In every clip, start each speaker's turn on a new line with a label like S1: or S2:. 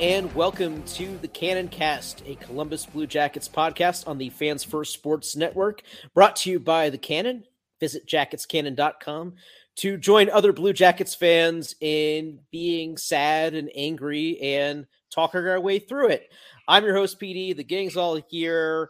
S1: And
S2: welcome to the Cannon Cast, a Columbus Blue Jackets podcast on the Fans First Sports Network, brought to you by the Cannon. Visit jacketscannon.com to join other Blue Jackets fans in being sad and angry and talking our way through it. I'm your host, PD. The gang's all here.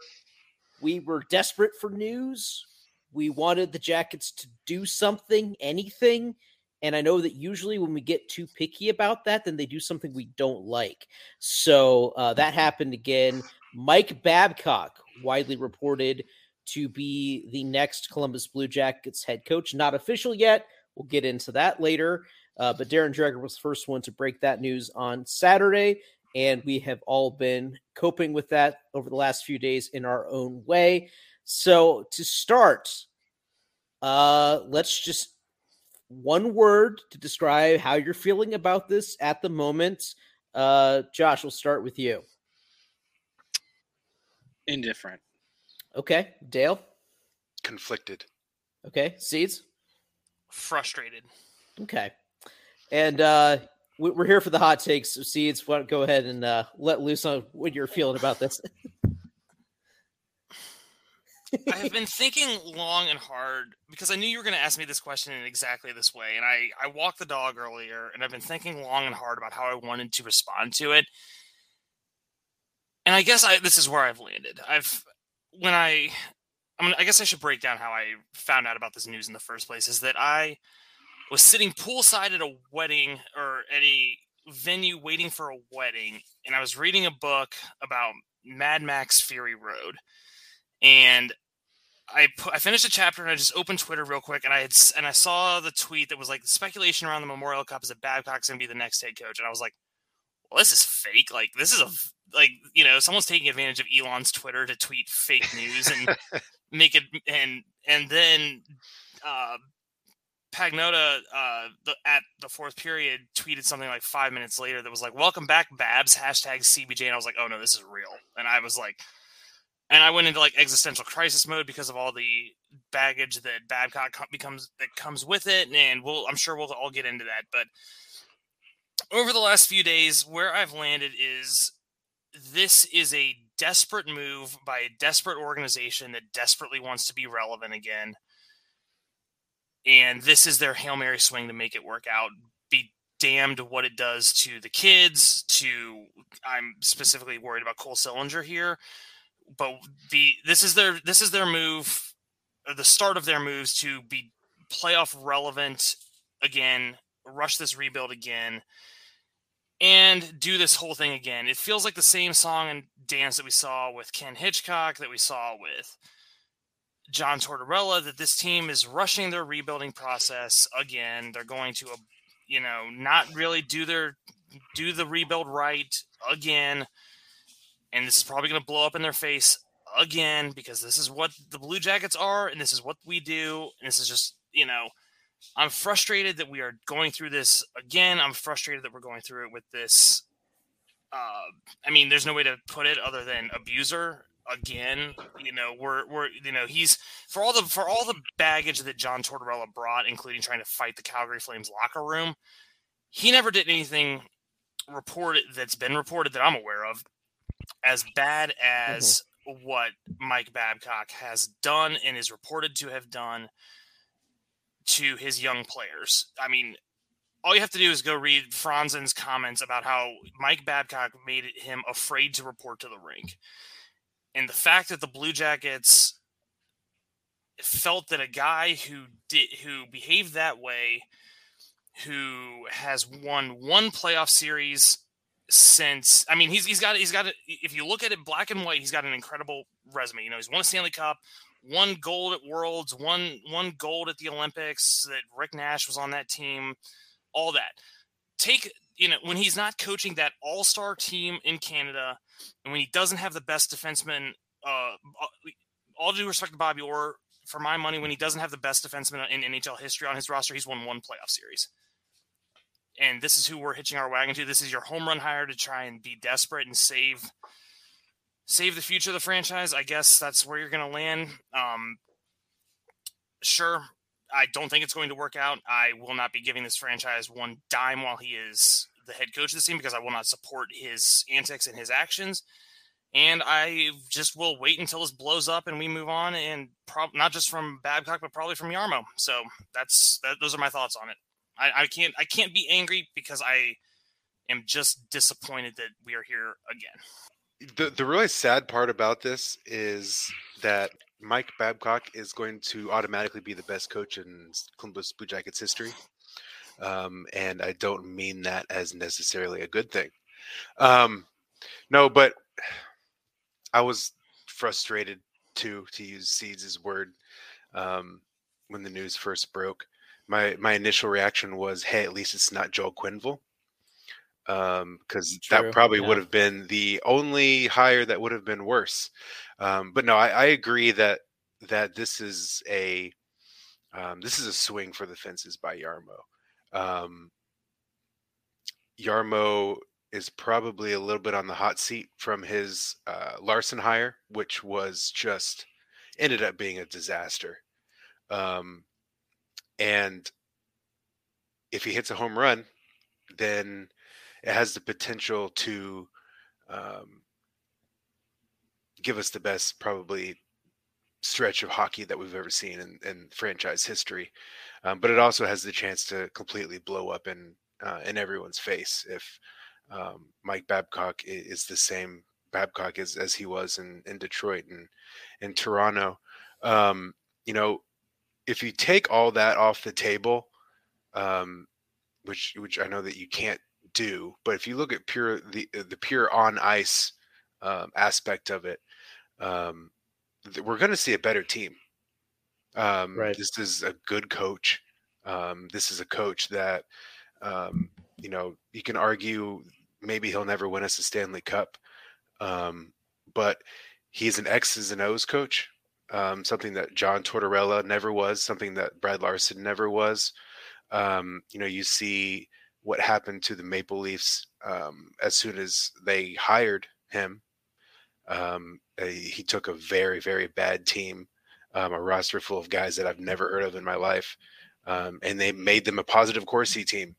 S2: We were desperate for news. We wanted the Jackets to do something, anything. And I know that usually when we get too picky about that, then they do something we don't like. So uh, that happened again. Mike Babcock, widely reported to be the next Columbus Blue Jackets head coach. Not official yet. We'll get into that later. Uh, but Darren Dreger was the first one to break that news on Saturday. And we have all been coping with that over the last few days in our own way. So to start, uh, let's just one word to describe how you're feeling about this at the moment. Uh, Josh, we'll start with you.
S3: Indifferent.
S2: Okay, Dale.
S4: conflicted.
S2: Okay, Seeds.
S5: frustrated.
S2: Okay, and uh, we- we're here for the hot takes. So Seeds, why don't go ahead and uh, let loose on what you're feeling about this.
S5: I have been thinking long and hard because I knew you were going to ask me this question in exactly this way. And I, I walked the dog earlier and I've been thinking long and hard about how I wanted to respond to it. And I guess I, this is where I've landed. I've, when I, I mean, I guess I should break down how I found out about this news in the first place is that I was sitting poolside at a wedding or at a venue waiting for a wedding. And I was reading a book about Mad Max Fury Road and I put, I finished a chapter and I just opened Twitter real quick and I had and I saw the tweet that was like the speculation around the Memorial Cup is that Babcock's going to be the next head coach and I was like, well, this is fake. Like this is a like you know someone's taking advantage of Elon's Twitter to tweet fake news and make it and and then uh, Pagnotta uh, the, at the fourth period tweeted something like five minutes later that was like, "Welcome back, Babs." Hashtag CBJ, and I was like, "Oh no, this is real." And I was like, and I went into like existential crisis mode because of all the baggage that Babcock co- becomes that comes with it, and we'll I'm sure we'll all get into that. But over the last few days, where I've landed is this is a desperate move by a desperate organization that desperately wants to be relevant again. And this is their Hail Mary swing to make it work out. Be damned what it does to the kids, to I'm specifically worried about Cole Sillinger here. But the this is their this is their move, the start of their moves to be playoff relevant again, rush this rebuild again and do this whole thing again. It feels like the same song and dance that we saw with Ken Hitchcock, that we saw with John Tortorella, that this team is rushing their rebuilding process again. They're going to, uh, you know, not really do their do the rebuild right again, and this is probably going to blow up in their face again because this is what the Blue Jackets are, and this is what we do, and this is just you know I'm frustrated that we are going through this again. I'm frustrated that we're going through it with this. Uh, I mean, there's no way to put it other than abuser again. You know, we're we're you know he's for all the for all the baggage that John Tortorella brought, including trying to fight the Calgary Flames locker room. He never did anything reported that's been reported that I'm aware of as bad mm-hmm. as what Mike Babcock has done and is reported to have done to his young players. I mean, all you have to do is go read Franzen's comments about how Mike Babcock made him afraid to report to the rink. And the fact that the Blue Jackets felt that a guy who did who behaved that way, who has won one playoff series since I mean he's he's got he's got a, if you look at it black and white, he's got an incredible resume. You know, he's won a Stanley Cup, one gold at Worlds, one one gold at the Olympics. That Rick Nash was on that team, all that. Take you know when he's not coaching that All Star team in Canada, and when he doesn't have the best defenseman. Uh, all due respect to Bobby Orr, for my money, when he doesn't have the best defenseman in NHL history on his roster, he's won one playoff series. And this is who we're hitching our wagon to. This is your home run hire to try and be desperate and save save the future of the franchise. I guess that's where you're going to land. Um, sure, I don't think it's going to work out. I will not be giving this franchise one dime while he is the head coach of the team because I will not support his antics and his actions. And I just will wait until this blows up and we move on, and prob- not just from Babcock, but probably from Yarmo. So that's that, those are my thoughts on it. I, I can't I can't be angry because I am just disappointed that we are here again.
S4: The the really sad part about this is that Mike Babcock is going to automatically be the best coach in Columbus Blue Jackets history. Um, and I don't mean that as necessarily a good thing. Um, no, but I was frustrated too, to use Seeds' word, um, when the news first broke. My my initial reaction was, "Hey, at least it's not Joel Quenneville," because um,
S2: True,
S4: that probably
S2: yeah.
S4: would have been the only hire that would have been worse. Um, but no, I, I agree that that this is a um, this is a swing for the fences by Yarmo. Um, Yarmo is probably a little bit on the hot seat from his uh, Larsen hire, which was just ended up being a disaster. Um, and if he hits a home run, then it has the potential to um, give us the best probably stretch of hockey that we've ever seen in, in franchise history. Um, but it also has the chance to completely blow up in uh, in everyone's face if um, Mike Babcock is the same Babcock as, as he was in, in Detroit and in Toronto. Um, you know, if you take all that off the table, um, which which I know that you can't do, but if you look at pure the the pure on ice um, aspect of it, um, th- we're going to see a better team. Um,
S2: Right.
S4: This is a good coach. Um, this is a coach that um, you know you can argue maybe he'll never win us a Stanley Cup, um, but he's an X's and O's coach. Um, something that John Tortorella never was, something that Brad Larsen never was. Um, you know, you see what happened to the Maple Leafs um, as soon as they hired him. Um, he took a very, very bad team, um, a roster full of guys that I've never heard of in my life, um, and they made them a positive Corsi team.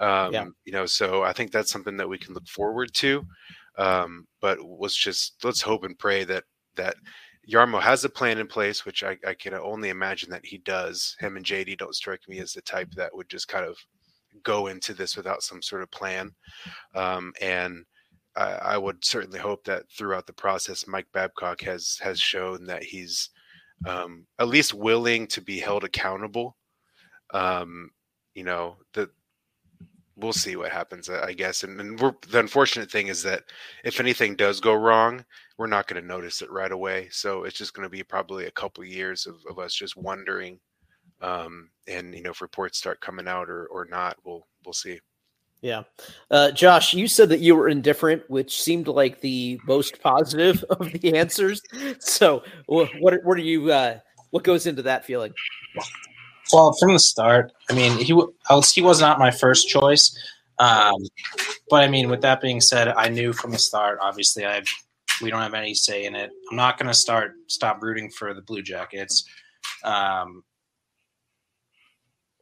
S4: Um,
S2: Yeah.
S4: You know, so I think that's something that we can look forward to. Um, but let's just let's hope and pray that that Yarmo has a plan in place, which I, I can only imagine that he does. Him and JD don't strike me as the type that would just kind of go into this without some sort of plan. Um, and I, I would certainly hope that throughout the process, Mike Babcock has has shown that he's um, at least willing to be held accountable. Um, you know, the we'll see what happens, I guess. And, and the unfortunate thing is that if anything does go wrong, we're not going to notice it right away. So it's just going to be probably a couple years of, of us just wondering. Um, and you know, if reports start coming out or or not, we'll we'll see.
S2: Yeah. Uh, Josh, you said that you were indifferent, which seemed like the most positive of the answers. So, what what are you? Uh, what goes into that feeling?
S3: Well, from the start, I mean, he he was not my first choice. Um, but I mean, with that being said, I knew from the start. Obviously, I we don't have any say in it. I'm not going to start stop rooting for the Blue Jackets. Um,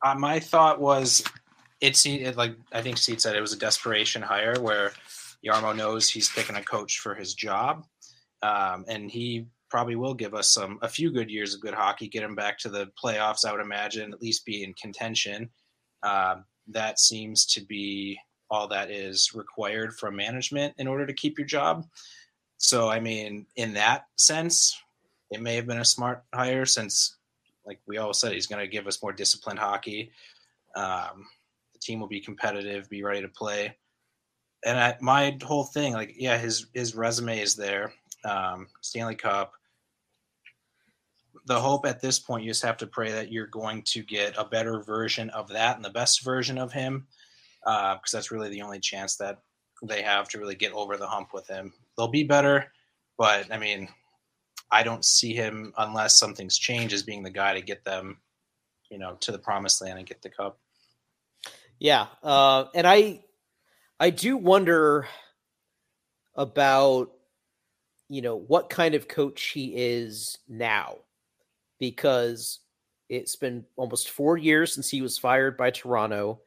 S3: uh, my thought was, it's it, like I think Seed said, it was a desperation hire where Yarmo knows he's picking a coach for his job, um, and he probably will give us some a few good years of good hockey, get him back to the playoffs. I would imagine at least be in contention. Um, that seems to be all that is required from management in order to keep your job. So, I mean, in that sense, it may have been a smart hire since, like we all said, he's going to give us more disciplined hockey. Um, the team will be competitive, be ready to play. And I, my whole thing, like, yeah, his his resume is there. Um, Stanley Cup. The hope at this point, you just have to pray that you're going to get a better version of that and the best version of him, because uh, that's really the only chance that they have to really get over the hump with him. They'll be better, but I mean, I don't see him unless something's changed as being the guy to get them, you know, to the promised land and get the cup.
S2: Yeah, uh, and I, I do wonder about, you know, what kind of coach he is now, because it's been almost four years since he was fired by Toronto.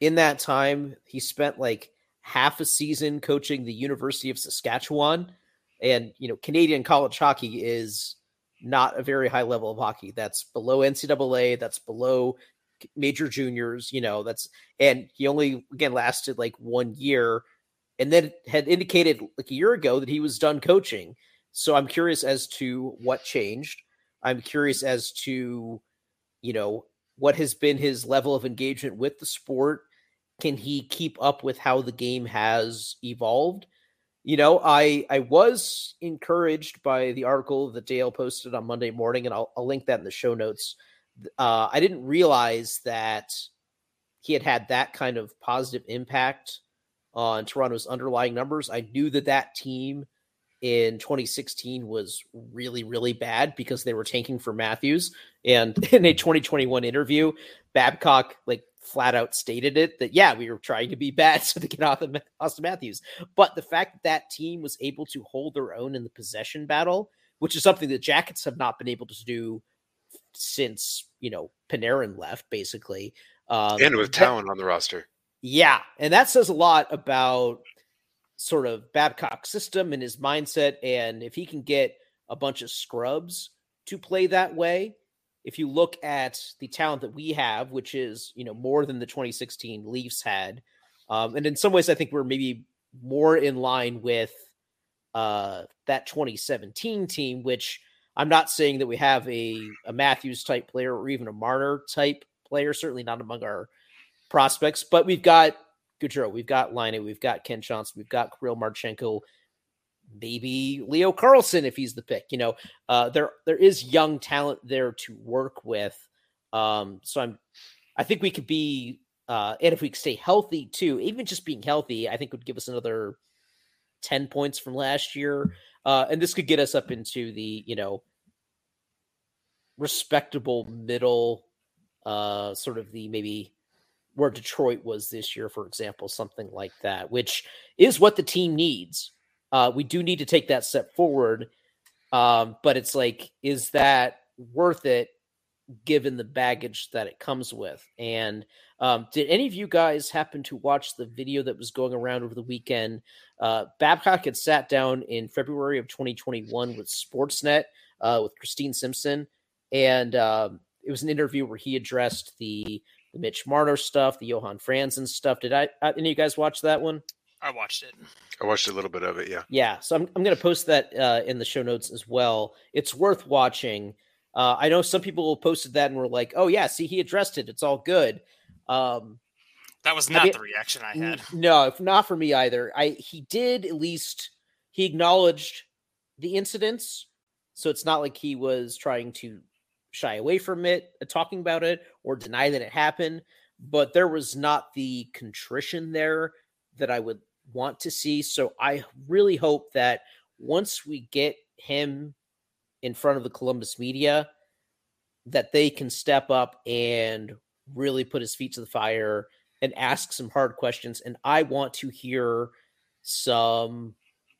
S2: In that time, he spent like half a season coaching the University of Saskatchewan, and you know, Canadian college hockey is not a very high level of hockey. That's below NCAA. That's below major juniors. You know, that's and he only again lasted like one year, and then had indicated like a year ago that he was done coaching. So I'm curious as to what changed. I'm curious as to, you know, what has been his level of engagement with the sport. Can he keep up with how the game has evolved? you know, I I was encouraged by the article that Dale posted on Monday morning, and I'll, I'll link that in the show notes. Uh, I didn't realize that he had had that kind of positive impact on Toronto's underlying numbers. I knew that that team in 2016 was really really bad because they were tanking for Matthews, and in a 2021 interview, Babcock like flat out stated it that yeah we were trying to be bad so to get off of Auston Matthews. But the fact that that team was able to hold their own in the possession battle which is something that Jackets have not been able to do since you know Panarin left basically
S4: um, and with Talon on the roster
S2: yeah and that says a lot about sort of Babcock's system and his mindset and if he can get a bunch of scrubs to play that way if you look at the talent that we have, which is you know more than the 2016 Leafs had, um, and in some ways I think we're maybe more in line with uh, that 2017 team, which I'm not saying that we have a, a Matthews type player or even a Marner type player, certainly not among our prospects, but we've got Gaudreau, we've got Laine, we've got Kent Johnson, we've got Kirill Marchenko, maybe Leo Carlsson if he's the pick. You know, uh, there there is young talent there to work with. Um, so I'm, I think we could be, uh, and if we stay healthy too, even just being healthy, I think would give us another ten points from last year, uh, and this could get us up into the you know respectable middle, uh, sort of the maybe where Detroit was this year, for example, something like that, which is what the team needs. Uh, we do need to take that step forward. Um, but it's like, is that worth it given the baggage that it comes with? And um, did any of you guys happen to watch the video that was going around over the weekend? Uh, Babcock had sat down in February of 2021 with Sportsnet uh, with Christine Simpson. And um, it was an interview where he addressed the, the Mitch Marner stuff, the Johan Franzen stuff. Did I, uh, any of you guys watch that one?
S5: I watched it.
S4: I watched a little bit of it. Yeah.
S2: Yeah. So I'm, I'm going to post that uh, in the show notes as well. It's worth watching. Uh, I know some people posted that and were like, "Oh yeah, see, he addressed it. It's all good." Um,
S5: that was not I mean, the reaction I had.
S2: No, not for me either. I he did at least he acknowledged the incidents, so it's not like he was trying to shy away from it, uh, talking about it, or deny that it happened. But there was not the contrition there that I would want to see. So I really hope that once we get him in front of the Columbus media, that they can step up and really put his feet to the fire and ask some hard questions. And I want to hear some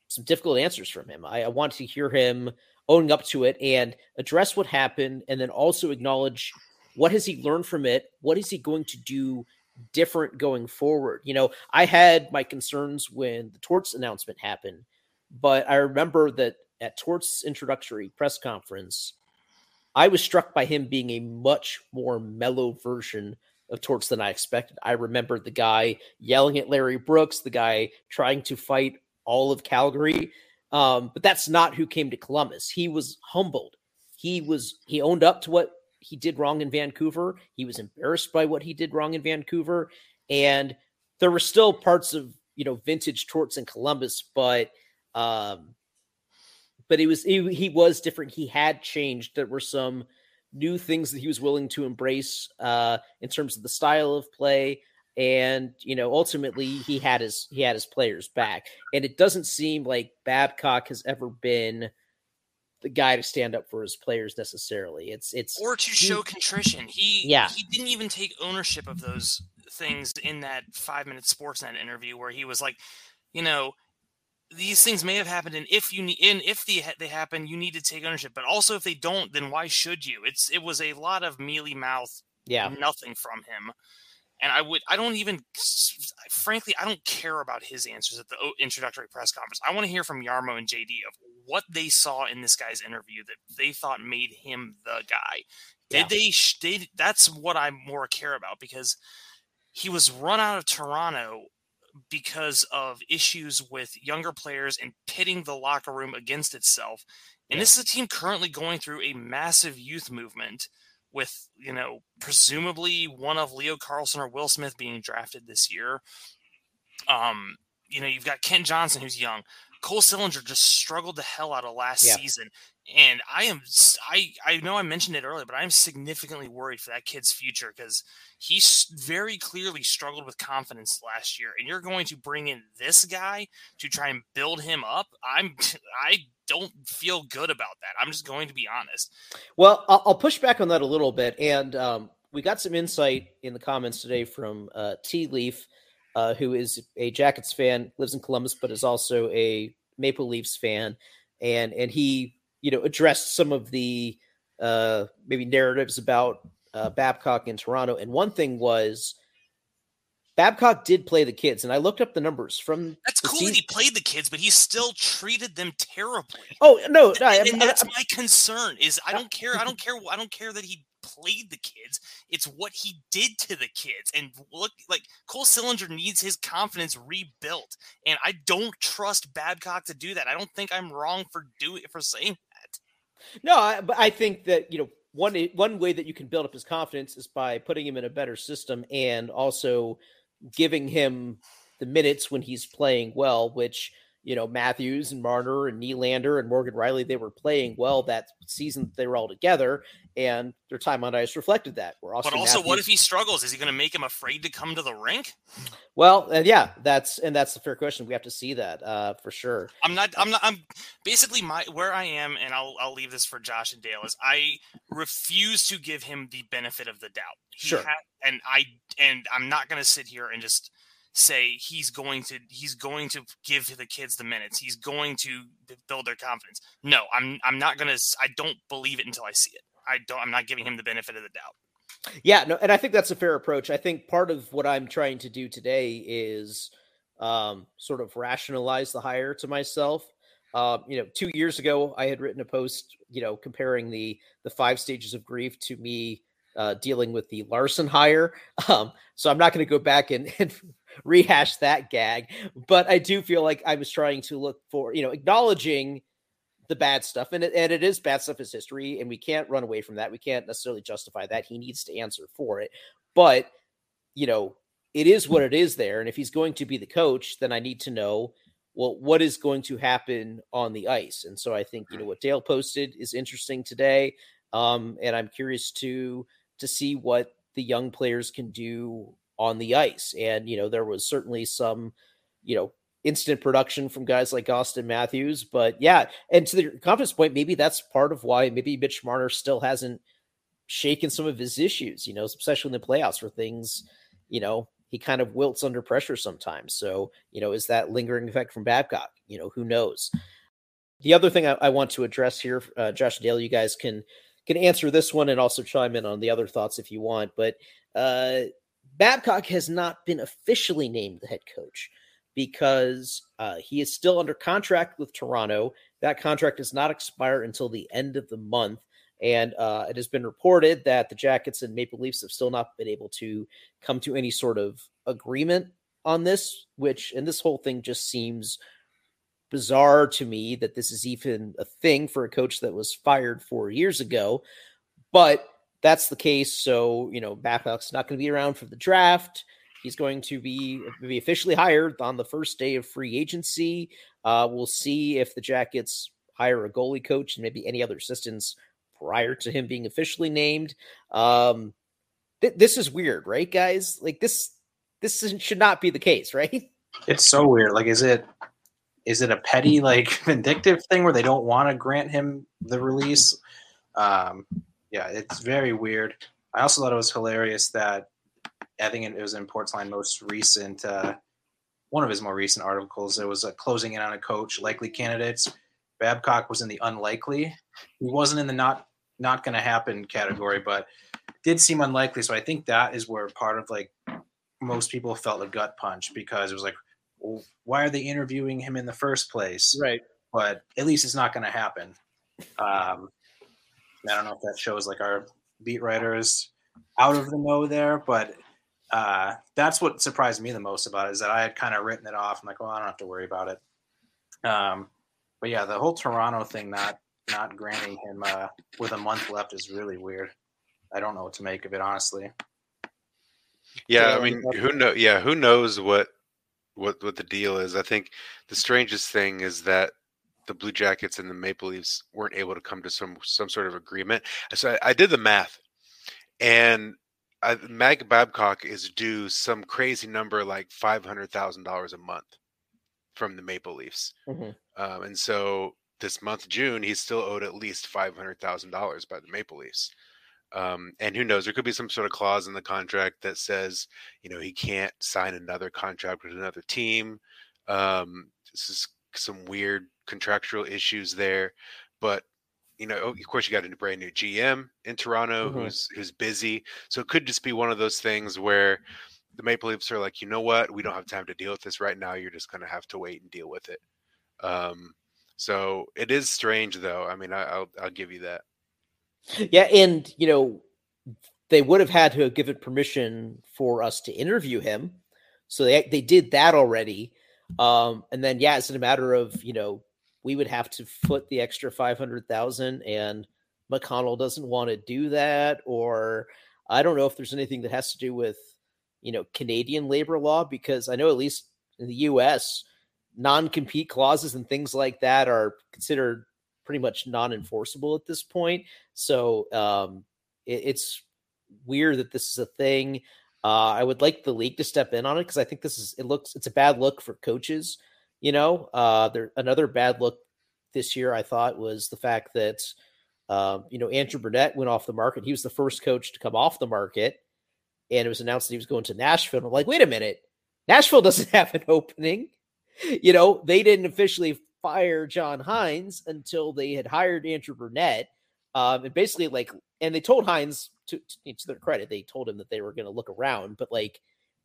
S2: some difficult answers from him. I, I want to hear him owning up to it and address what happened, and then also acknowledge what has he learned from it. What is he going to do different going forward. You know, I had my concerns when the Torts announcement happened, but I remember that at Torts' introductory press conference, I was struck by him being a much more mellow version of torts than I expected. I remember the guy yelling at Larry Brooks, the guy trying to fight all of Calgary. Um, but that's not who came to Columbus. He was humbled. He was he owned up to what he did wrong in Vancouver. He was embarrassed by what he did wrong in Vancouver, and there were still parts of you know vintage torts in Columbus, but um, but it was he, he was different. He had changed. There were some new things that he was willing to embrace uh, in terms of the style of play, and you know ultimately he had his he had his players back. And it doesn't seem like Babcock has ever been the guy to stand up for his players necessarily. It's it's
S5: or to
S2: he-
S5: show contrition. He
S2: Yeah.
S5: he didn't even take ownership of those things in that five minute Sportsnet interview where he was like, you know, these things may have happened, and if you need, and if they they happen, you need to take ownership. But also, if they don't, then why should you? It's it was a lot of mealy mouth,
S2: yeah
S5: nothing from him. And I would, I don't even, frankly, I don't care about his answers at the introductory press conference. I want to hear from Yarmo and JD of what they saw in this guy's interview that they thought made him the guy. Did
S2: Yeah.
S5: they, they? That's what I more care about because he was run out of Toronto because of issues with younger players and pitting the locker room against itself. And this is a team currently going through a massive youth movement with, you know, presumably one of Leo Carlsson or Will Smith being drafted this year. Um, you know, you've got Kent Johnson who's young. Cole Sillinger just struggled the hell out of last
S2: Yeah.
S5: season. And I am I I know I mentioned it earlier, but I'm significantly worried for that kid's future because he very clearly struggled with confidence last year. And you're going to bring in this guy to try and build him up. I'm I don't feel good about that. I'm just going to be honest.
S2: Well, I'll, push back on that a little bit, and um, we got some insight in the comments today from uh, T Leaf, uh, who is a Jackets fan, lives in Columbus, but is also a Maple Leafs fan, and and he you know addressed some of the uh, maybe narratives about uh, Babcock in Toronto, and one thing was. Babcock did play the kids, and I looked up the numbers from.
S5: That's cool that he played the kids, but he still treated them terribly.
S2: Oh no, no I,
S5: and
S2: I-
S5: that's my concern. Is I don't care. I don't care. I don't care that he played the kids. It's what he did to the kids. And look, like Cole Sillinger needs his confidence rebuilt, and I don't trust Babcock to do that. I don't think I'm wrong for doing for saying that.
S2: No, I, but I think that you know one one way that you can build up his confidence is by putting him in a better system and also giving him the minutes when he's playing well. Which you know Matthews and Marner and Nylander and Morgan Rielly they were playing well that season that they were all together, and their time on ice reflected that. We're also
S5: But also, what if he struggles? Is he going to make him afraid to come to the rink?
S2: Well, uh, yeah, that's and that's a fair question. We have to see that uh, for sure.
S5: I'm not. I'm not. I'm basically my where I am, and I'll I'll leave this for Josh and Dale. Is I refuse to give him the benefit of the doubt. He
S2: Sure.
S5: ha- and I and I'm not going to sit here and just say he's going to he's going to give the kids the minutes. He's going to build their confidence. No, I'm I'm not going to. I don't believe it until I see it. I don't. I'm not giving him the benefit of the doubt.
S2: Yeah, no, and I think that's a fair approach. I think part of what I'm trying to do today is um, sort of rationalize the hire to myself. Um, you know, two years ago, I had written a post, you know, comparing the the five stages of grief to me uh, dealing with the Larsen hire. Um, so I'm not going to go back and, and rehash that gag, but I do feel like I was trying to look for, you know, acknowledging the bad stuff, and it, and it is bad stuff is history, and we can't run away from that. We can't necessarily justify that. He needs to answer for it, but you know, it is what it is there. And if he's going to be the coach, then I need to know well what is going to happen on the ice. And so I think you know what Dale posted is interesting today, um, and I'm curious to to see what the young players can do on the ice. And you know, there was certainly some you know instant production from guys like Auston Matthews. But yeah, and to the confidence point, maybe that's part of why maybe Mitch Marner still hasn't shaken some of his issues, you know, especially in the playoffs where things, you know, he kind of wilts under pressure sometimes. So, you know, is that lingering effect from Babcock? You know, who knows? The other thing I, I want to address here, uh, Josh Dale, you guys can can answer this one and also chime in on the other thoughts if you want. But uh, Babcock has not been officially named the head coach because uh, he is still under contract with Toronto. That contract does not expire until the end of the month. And uh, it has been reported that the Jackets and Maple Leafs have still not been able to come to any sort of agreement on this, which, and this whole thing just seems bizarre to me that this is even a thing for a coach that was fired four years ago. But that's the case. So, you know, Babcock's not going to be around for the draft. He's going to be, be officially hired on the first day of free agency. Uh, we'll see if the Jackets hire a goalie coach and maybe any other assistants prior to him being officially named. Um, th- this is weird, right, guys? Like this, this is, should not be the case, right?
S3: It's so weird. Like, is it is it a petty like vindictive thing where they don't want to grant him the release? Um, yeah, it's very weird. I also thought it was hilarious that I think it was in Portzline most recent uh, one of his more recent articles. There was a closing in on a coach, likely candidates. Babcock was in the unlikely. He wasn't in the not not going to happen category, but did seem unlikely. So I think that is where part of like most people felt a gut punch because it was like, well, why are they interviewing him in the first place?
S2: Right.
S3: But at least it's not going to happen. Um, I don't know if that shows like our beat writers out of the know there, but uh, that's what surprised me the most about it is that I had kind of written it off. I'm like, well, I don't have to worry about it. Um, but yeah, the whole Toronto thing not not granting him uh, with a month left is really weird. I don't know what to make of it, honestly.
S4: Yeah,
S2: Yeah,
S4: I mean, who know? Yeah, who knows what what what the deal is? I think the strangest thing is that the Blue Jackets and the Maple Leafs weren't able to come to some some sort of agreement. So I, I did the math, and I, Mag Babcock is due some crazy number like five hundred thousand dollars a month from the Maple Leafs,
S2: Mhm.
S4: um, and so this month June he's still owed at least five hundred thousand dollars by the Maple Leafs. Um, and who knows? There could be some sort of clause in the contract that says, you know, he can't sign another contract with another team. Um, this is some weird contractual issues there, but you know, of course, you got a brand new GM in Toronto
S2: Mhm.
S4: who's who's busy. So it could just be one of those things where the Maple Leafs are like, you know what, we don't have time to deal with this right now. You're just going to have to wait and deal with it. Um, so it is strange, though. I mean, I, I'll I'll give you that.
S2: Yeah, and you know, they would have had to have given permission for us to interview him. So they they did that already. Um, and then yeah, it's a matter of, you know, we would have to foot the extra five hundred thousand and McConnell doesn't want to do that, or I don't know if there's anything that has to do with, you know, Canadian labor law, because I know at least in the US, non-compete clauses and things like that are considered pretty much non-enforceable at this point. So um, it, it's weird that this is a thing. Uh, I would like the league to step in on it because I think this is it looks it's a bad look for coaches. You know, uh, there another bad look this year I thought was the fact that um, you know Andrew Brunette went off the market. He was the first coach to come off the market, and it was announced that he was going to Nashville. I'm like, wait a minute, Nashville doesn't have an opening. You know, they didn't officially fire John Hynes until they had hired Andrew Brunette. Um, and basically, like, and they told Hynes to, to, to their credit, they told him that they were going to look around, but like,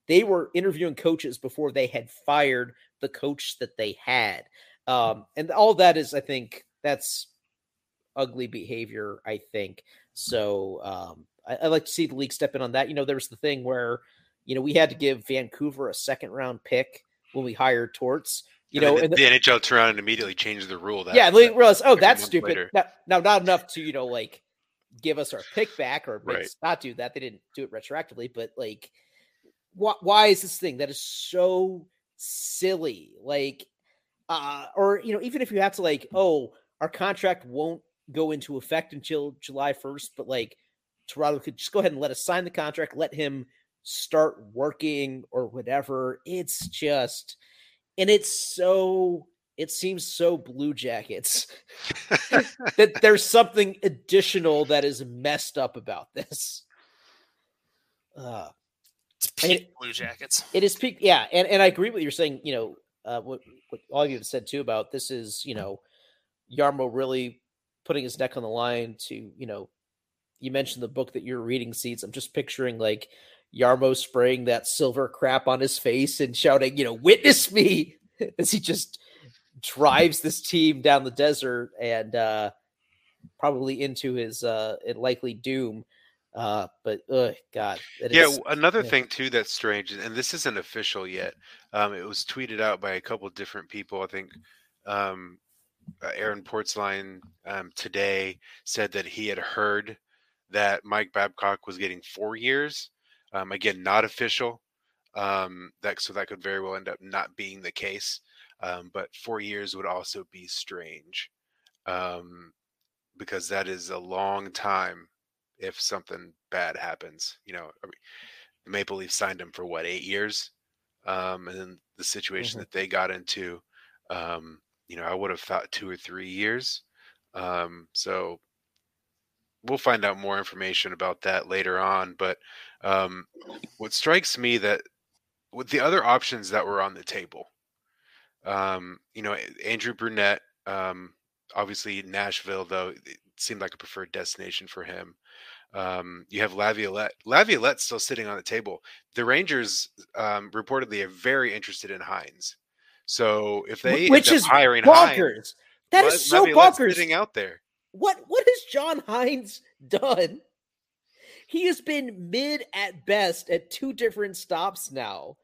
S2: they were interviewing coaches before they had fired the coach that they had. Um, and all that is, I think, that's ugly behavior. I think so. Um, I, I like to see the league step in on that. You know, there was the thing where, you know, we had to give Vancouver a second round pick when we hired Torts. You know,
S4: and
S2: and
S4: the,
S2: the-
S4: the NHL and immediately changed the rule. That,
S2: yeah, they realized, oh, that's stupid. Now, now, not enough to you know, like give us our pick back or
S4: Right.
S2: not do that. They didn't do it retroactively, but like, why, why is this thing that is so silly? Like, uh, or you know, even if you have to like, oh, our contract won't go into effect until July first, but like Toronto could just go ahead and let us sign the contract, let him start working or whatever. It's just, and it's so. It seems so Blue Jackets that there's something additional that is messed up about this. Uh,
S5: It's peak Blue Jackets.
S2: it is peak, yeah, and and I agree with what you're saying. You know, uh, what, what all you have said too about this is you know, Yarmo really putting his neck on the line to you know, you mentioned the book that you're reading, seeds. I'm just picturing like Yarmo spraying that silver crap on his face and shouting, you know, witness me as he just drives this team down the desert and uh probably into his uh likely doom. Uh, but uh, God,
S4: yeah,
S2: is-
S4: another
S2: yeah.
S4: thing too that's strange, and this isn't official yet. Um, it was tweeted out by a couple different people. I think um, uh, Aaron Portzline um, today said that he had heard that Mike Babcock was getting four years. Um, again, not official. Um, that so that could very well end up not being the case. Um, but four years would also be strange um, because that is a long time if something bad happens. You know, I mean, the Maple Leafs signed him for what eight years, um, and then the situation
S2: Mhm.
S4: that they got into, um, you know, I would have thought two or three years. Um, so we'll find out more information about that later on. But um, what strikes me that with the other options that were on the table, um, you know, Andrew Brunette, um, obviously Nashville, though it seemed like a preferred destination for him. Um, you have Laviolette. Laviolette's still sitting on the table. The Rangers um, reportedly are very interested in Hynes. So if they
S2: which
S4: end up
S2: is
S4: hiring Hynes,
S2: bonkers. That
S4: La-
S2: is so bonkers.
S4: sitting out there.
S2: What what has John Hynes done? He has been mid at best at two different stops now.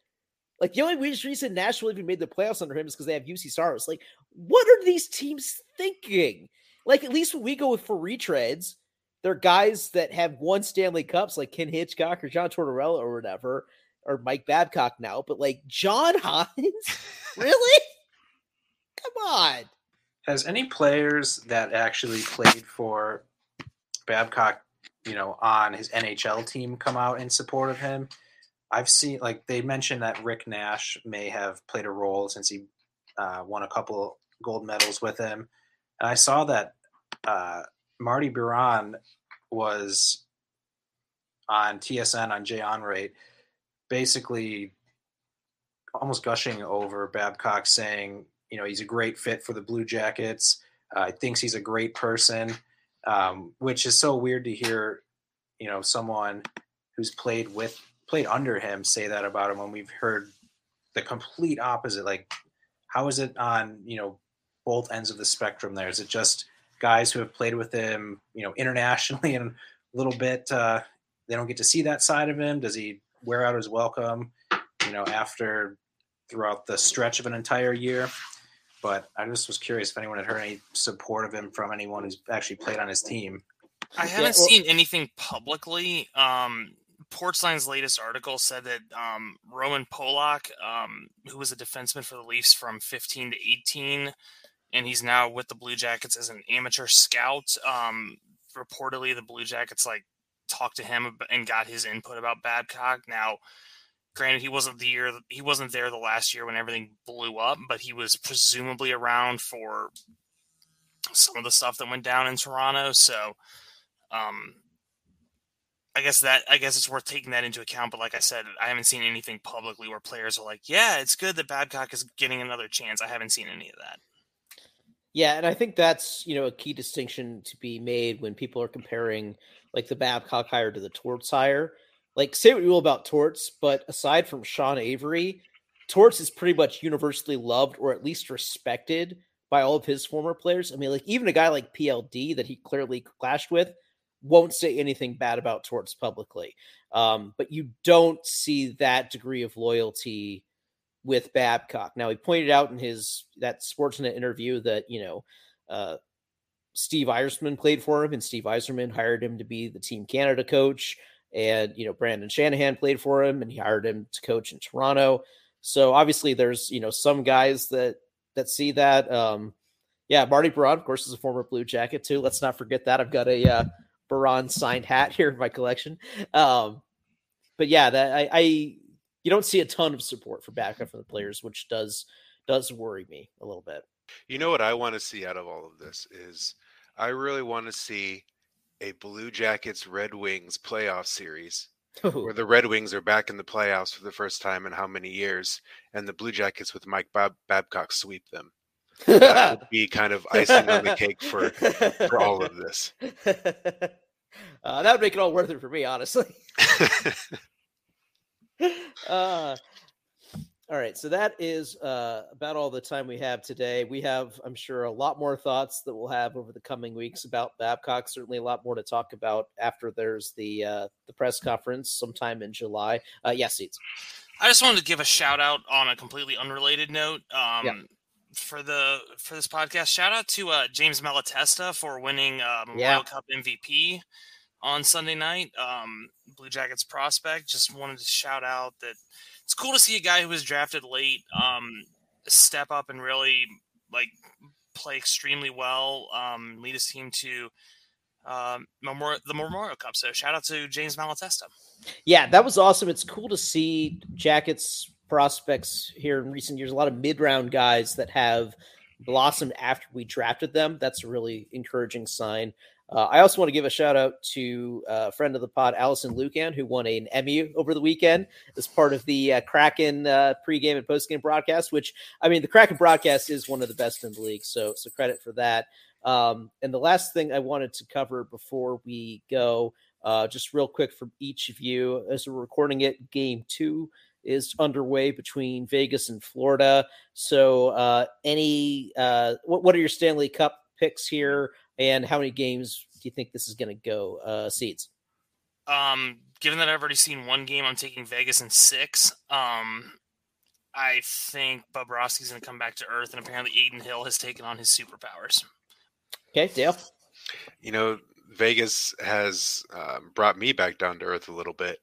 S2: Like the only reason Nashville even made the playoffs under him is because they have Juuse Saros. Like, what are these teams thinking? Like, at least when we go with for retreads, they're guys that have won Stanley Cups, like Ken Hitchcock or John Tortorella or whatever, or Mike Babcock now. But like John Hynes, really? Come on.
S3: Has any players that actually played for Babcock, you know, on his NHL team come out in support of him? I've seen, like, they mentioned that Rick Nash may have played a role since he uh, won a couple gold medals with him. And I saw that uh, Marty Biron was on TSN on Jay Onrait, basically almost gushing over Babcock, saying, you know, he's a great fit for the Blue Jackets. Uh, thinks he's a great person, um, which is so weird to hear, you know, someone who's played with played under him say that about him when we've heard the complete opposite. Like, how is it on you know both ends of the spectrum? There is it just guys who have played with him, you know, internationally and a little bit. Uh, they don't get to see that side of him. Does he wear out his welcome? You know, after throughout the stretch of an entire year. But I just was curious if anyone had heard any support of him from anyone who's actually played on his team.
S5: I haven't
S2: well-
S5: seen anything publicly. Um, Portzline's latest article said that um, Roman Polak, um, who was a defenseman for the Leafs from 15 to 18, and he's now with the Blue Jackets as an amateur scout. Um, reportedly, the Blue Jackets like talked to him and got his input about Babcock. Now, granted, he wasn't the year he wasn't there the last year when everything blew up, but he was presumably around for some of the stuff that went down in Toronto. So, um, I guess that I guess it's worth taking that into account. But like I said, I haven't seen anything publicly where players are like, "Yeah, it's good that Babcock is getting another chance." I haven't seen any of that.
S2: Yeah, and I think that's you know a key distinction to be made when people are comparing like the Babcock hire to the Torts hire. Like, say what you will about Torts, but aside from Sean Avery, Torts is pretty much universally loved or at least respected by all of his former players. I mean, like even a guy like PLD that he clearly clashed with won't say anything bad about Torts publicly. Um, but you don't see that degree of loyalty with Babcock. Now he pointed out in his that Sportsnet interview that you know uh, Steve Yzerman played for him, and Steve Yzerman hired him to be the Team Canada coach, and you know Brendan Shanahan played for him, and he hired him to coach in Toronto. So obviously, there's you know some guys that that see that. Um, yeah, Marty Biron, of course, is a former Blue Jacket too. Let's not forget that. I've got a uh, Biron signed hat here in my collection. Um, but yeah, that I, I you don't see a ton of support for backup from the players, which does does worry me a little bit.
S4: You know what I want to see out of all of this is I really want to see a Blue Jackets Red Wings playoff series where the Red Wings are back in the playoffs for the first time in how many years, and the Blue Jackets with Mike Bab- Babcock sweep them. That would be kind of icing on the cake for for all of this.
S2: uh, that would make it all worth it for me, honestly. uh, All right, so that is uh, about all the time we have today. We have, I'm sure, a lot more thoughts that we'll have over the coming weeks about Babcock. Certainly, a lot more to talk about after there's the uh, the press conference sometime in July. Uh, yes, Seeds.
S5: I just wanted to give a shout out on a completely unrelated note. Um,
S2: Yeah.
S5: For the for this podcast, shout out to uh, James Malatesta for winning Memorial
S2: Yeah.
S5: Cup MVP on Sunday night. Um, Blue Jackets prospect. Just wanted to shout out that it's cool to see a guy who was drafted late um, step up and really like play extremely well, um, lead his team to um, Memorial, the Memorial Cup. So shout out to James Malatesta.
S2: Yeah, that was awesome. It's cool to see Jackets prospects here in recent years. A lot of mid round guys that have blossomed after we drafted them. That's a really encouraging sign. Uh, I also want to give a shout out to uh, a friend of the pod, Alison Lukan, who won an Emmy over the weekend as part of the uh, Kraken uh, pregame and postgame broadcast. Which I mean, the Kraken broadcast is one of the best in the league, so so credit for that. Um, and the last thing I wanted to cover before we go, uh, just real quick from each of you, as we're recording it, Game Two is underway between Vegas and Florida. So, uh, any uh, what what are your Stanley Cup picks here, and how many games do you think this is going to go? Uh, seeds.
S5: Um, given that I've already seen one game, I'm taking Vegas in six. Um, I think Bob Bobrovsky's going to come back to earth, and apparently Adin Hill has taken on his superpowers.
S2: Okay, Dale.
S4: You know, Vegas has um, brought me back down to earth a little bit.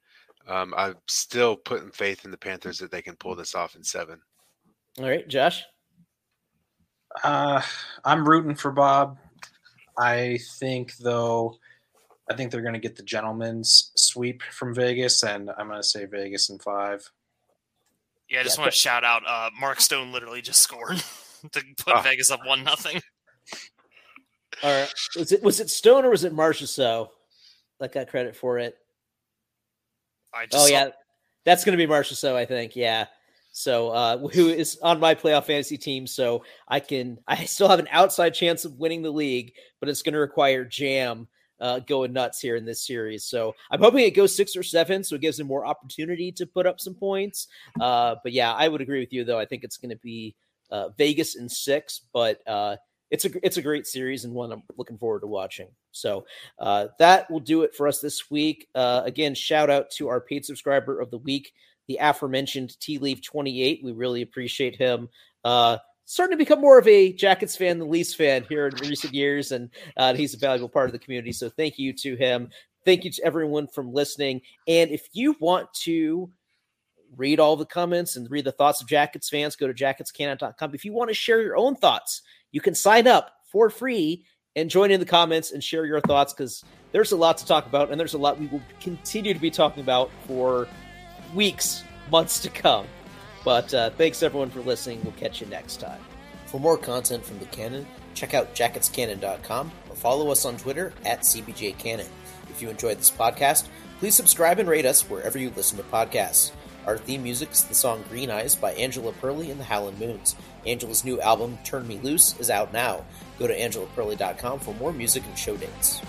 S4: Um, I'm still putting faith in the Panthers that they can pull this off in seven.
S2: All right, Josh.
S3: Uh, I'm rooting for Bob. I think though, I think they're going to get the gentleman's sweep from Vegas, and I'm going to say Vegas in five.
S5: Yeah, I just
S2: Yeah,
S5: want to shout out. Uh, Mark Stone literally just scored to put
S4: Oh.
S5: Vegas up one nothing.
S2: All right, was it was it Stone or was it Marchessault that got credit for it?
S5: I just
S2: Oh
S5: saw-
S2: yeah, that's going to be Marcia. So I think yeah. So uh, who is on my playoff fantasy team? So I can I still have an outside chance of winning the league, but it's going to require Jam uh, going nuts here in this series. So I'm hoping it goes six or seven, so it gives him more opportunity to put up some points. Uh, but yeah, I would agree with you though. I think it's going to be uh, Vegas in six, but uh, it's a it's a great series and one I'm looking forward to watching. So uh, that will do it for us this week. Uh, again, shout out to our paid subscriber of the week, the aforementioned T Leaf 28. We really appreciate him. Uh, starting to become more of a Jackets fan than Leafs fan here in recent years, and uh, he's a valuable part of the community. So thank you to him. Thank you to everyone from listening. And if you want to read all the comments and read the thoughts of Jackets fans, go to jacketscannon.com. If you want to share your own thoughts, you can sign up for free and join in the comments and share your thoughts because there's a lot to talk about and there's a lot we will continue to be talking about for weeks, months to come. But uh, thanks everyone for listening. We'll catch you next time. For more content from the Cannon, check out jacketscannon.com or follow us on Twitter at CBJCannon. If you enjoyed this podcast, please subscribe and rate us wherever you listen to podcasts. Our theme music is the song Green Eyes by Angela Perley and the Howlin' Moons. Angela's new album, Turn Me Loose, is out now. Go to angelaperley.com for more music and show dates.